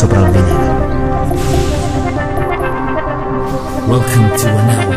Welcome to an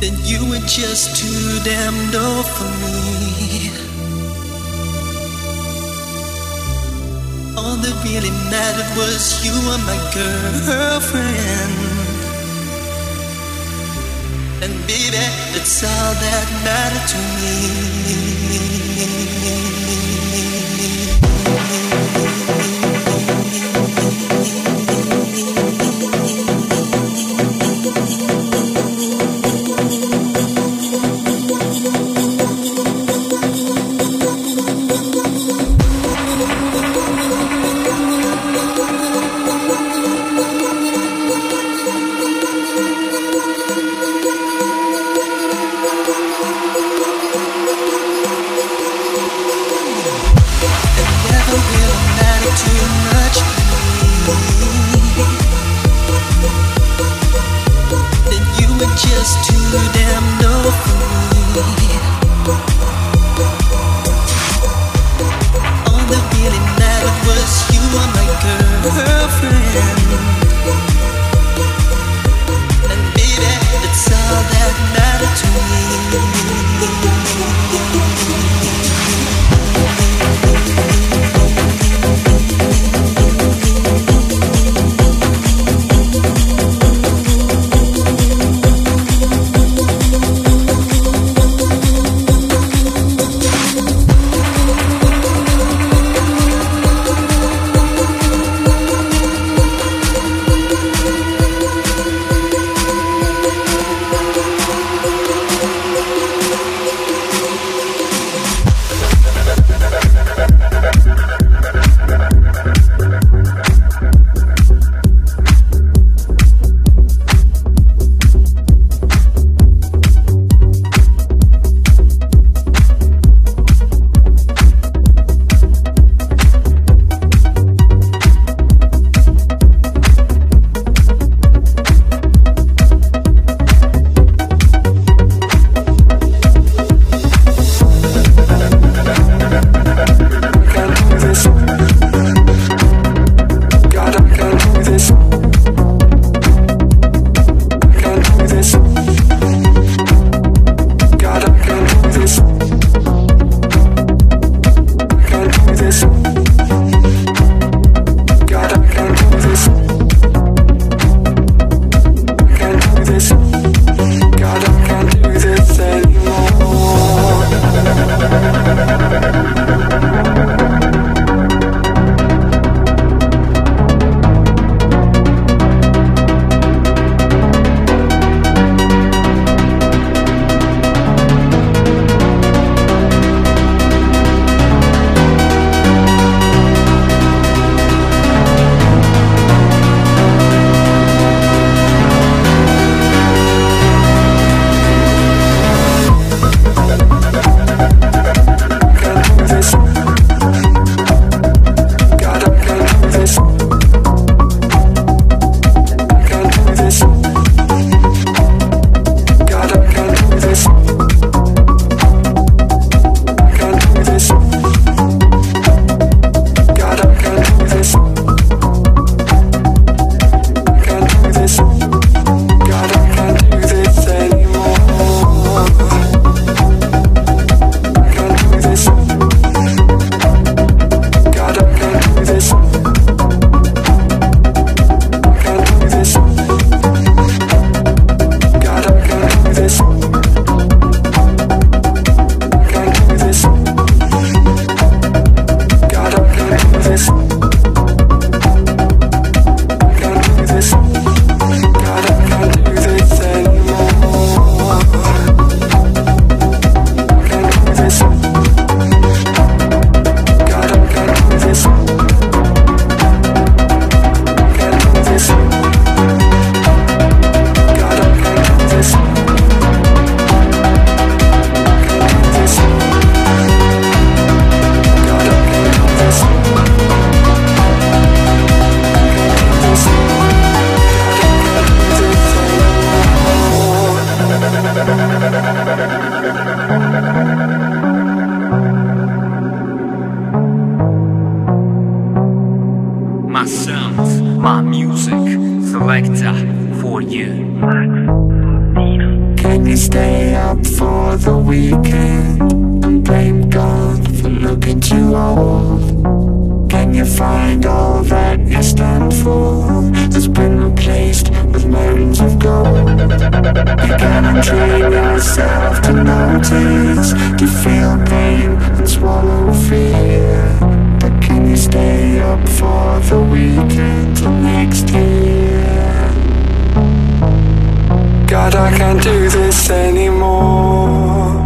then you were just too damn dull for me. All that really mattered was you were my girlfriend. And baby, that's all that mattered to It Can you find all that you stand for? That's been replaced with mountains of gold. You cannot train yourself to notice, to feel pain and swallow fear. Can you stay up for the weekend till next year? God, I can't do this anymore.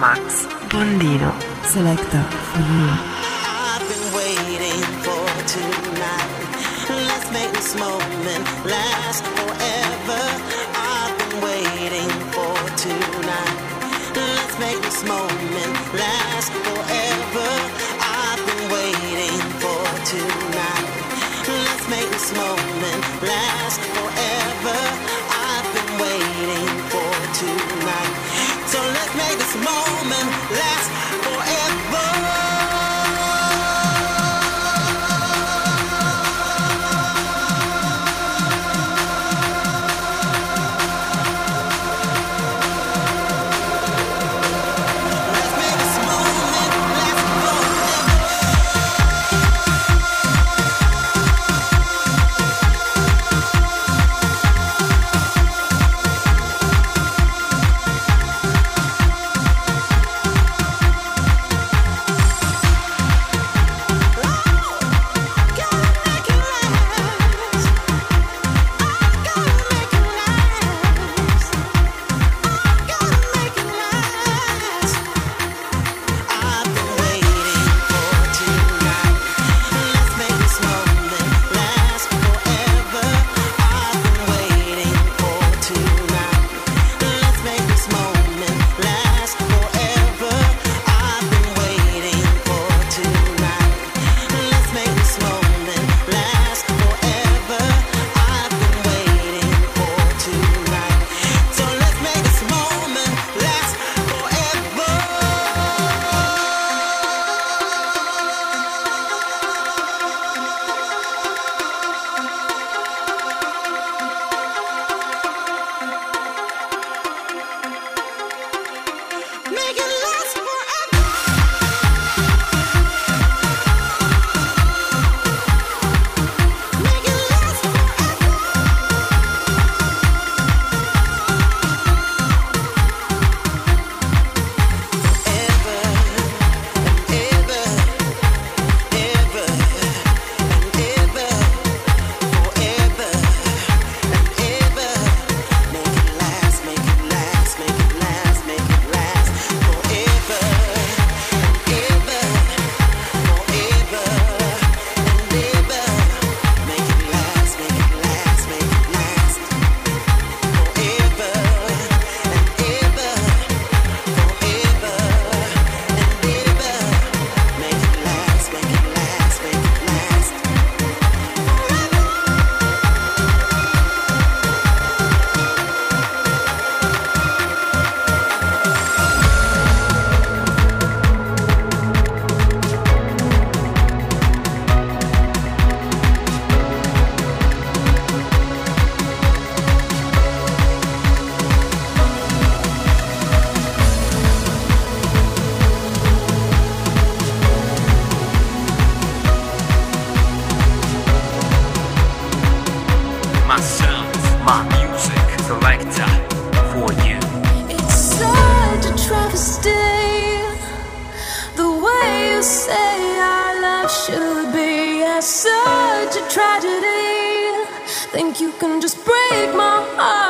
Max Bondino. Selector for you. I've been waiting for tonight. Let's make this moment last forever. I've been waiting for tonight. Let's make this moment last selector for you. It's such a travesty. The way you say our love should be is such a tragedy. Think you can just break my heart.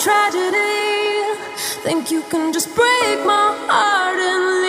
Tragedy. Think you can just break my heart and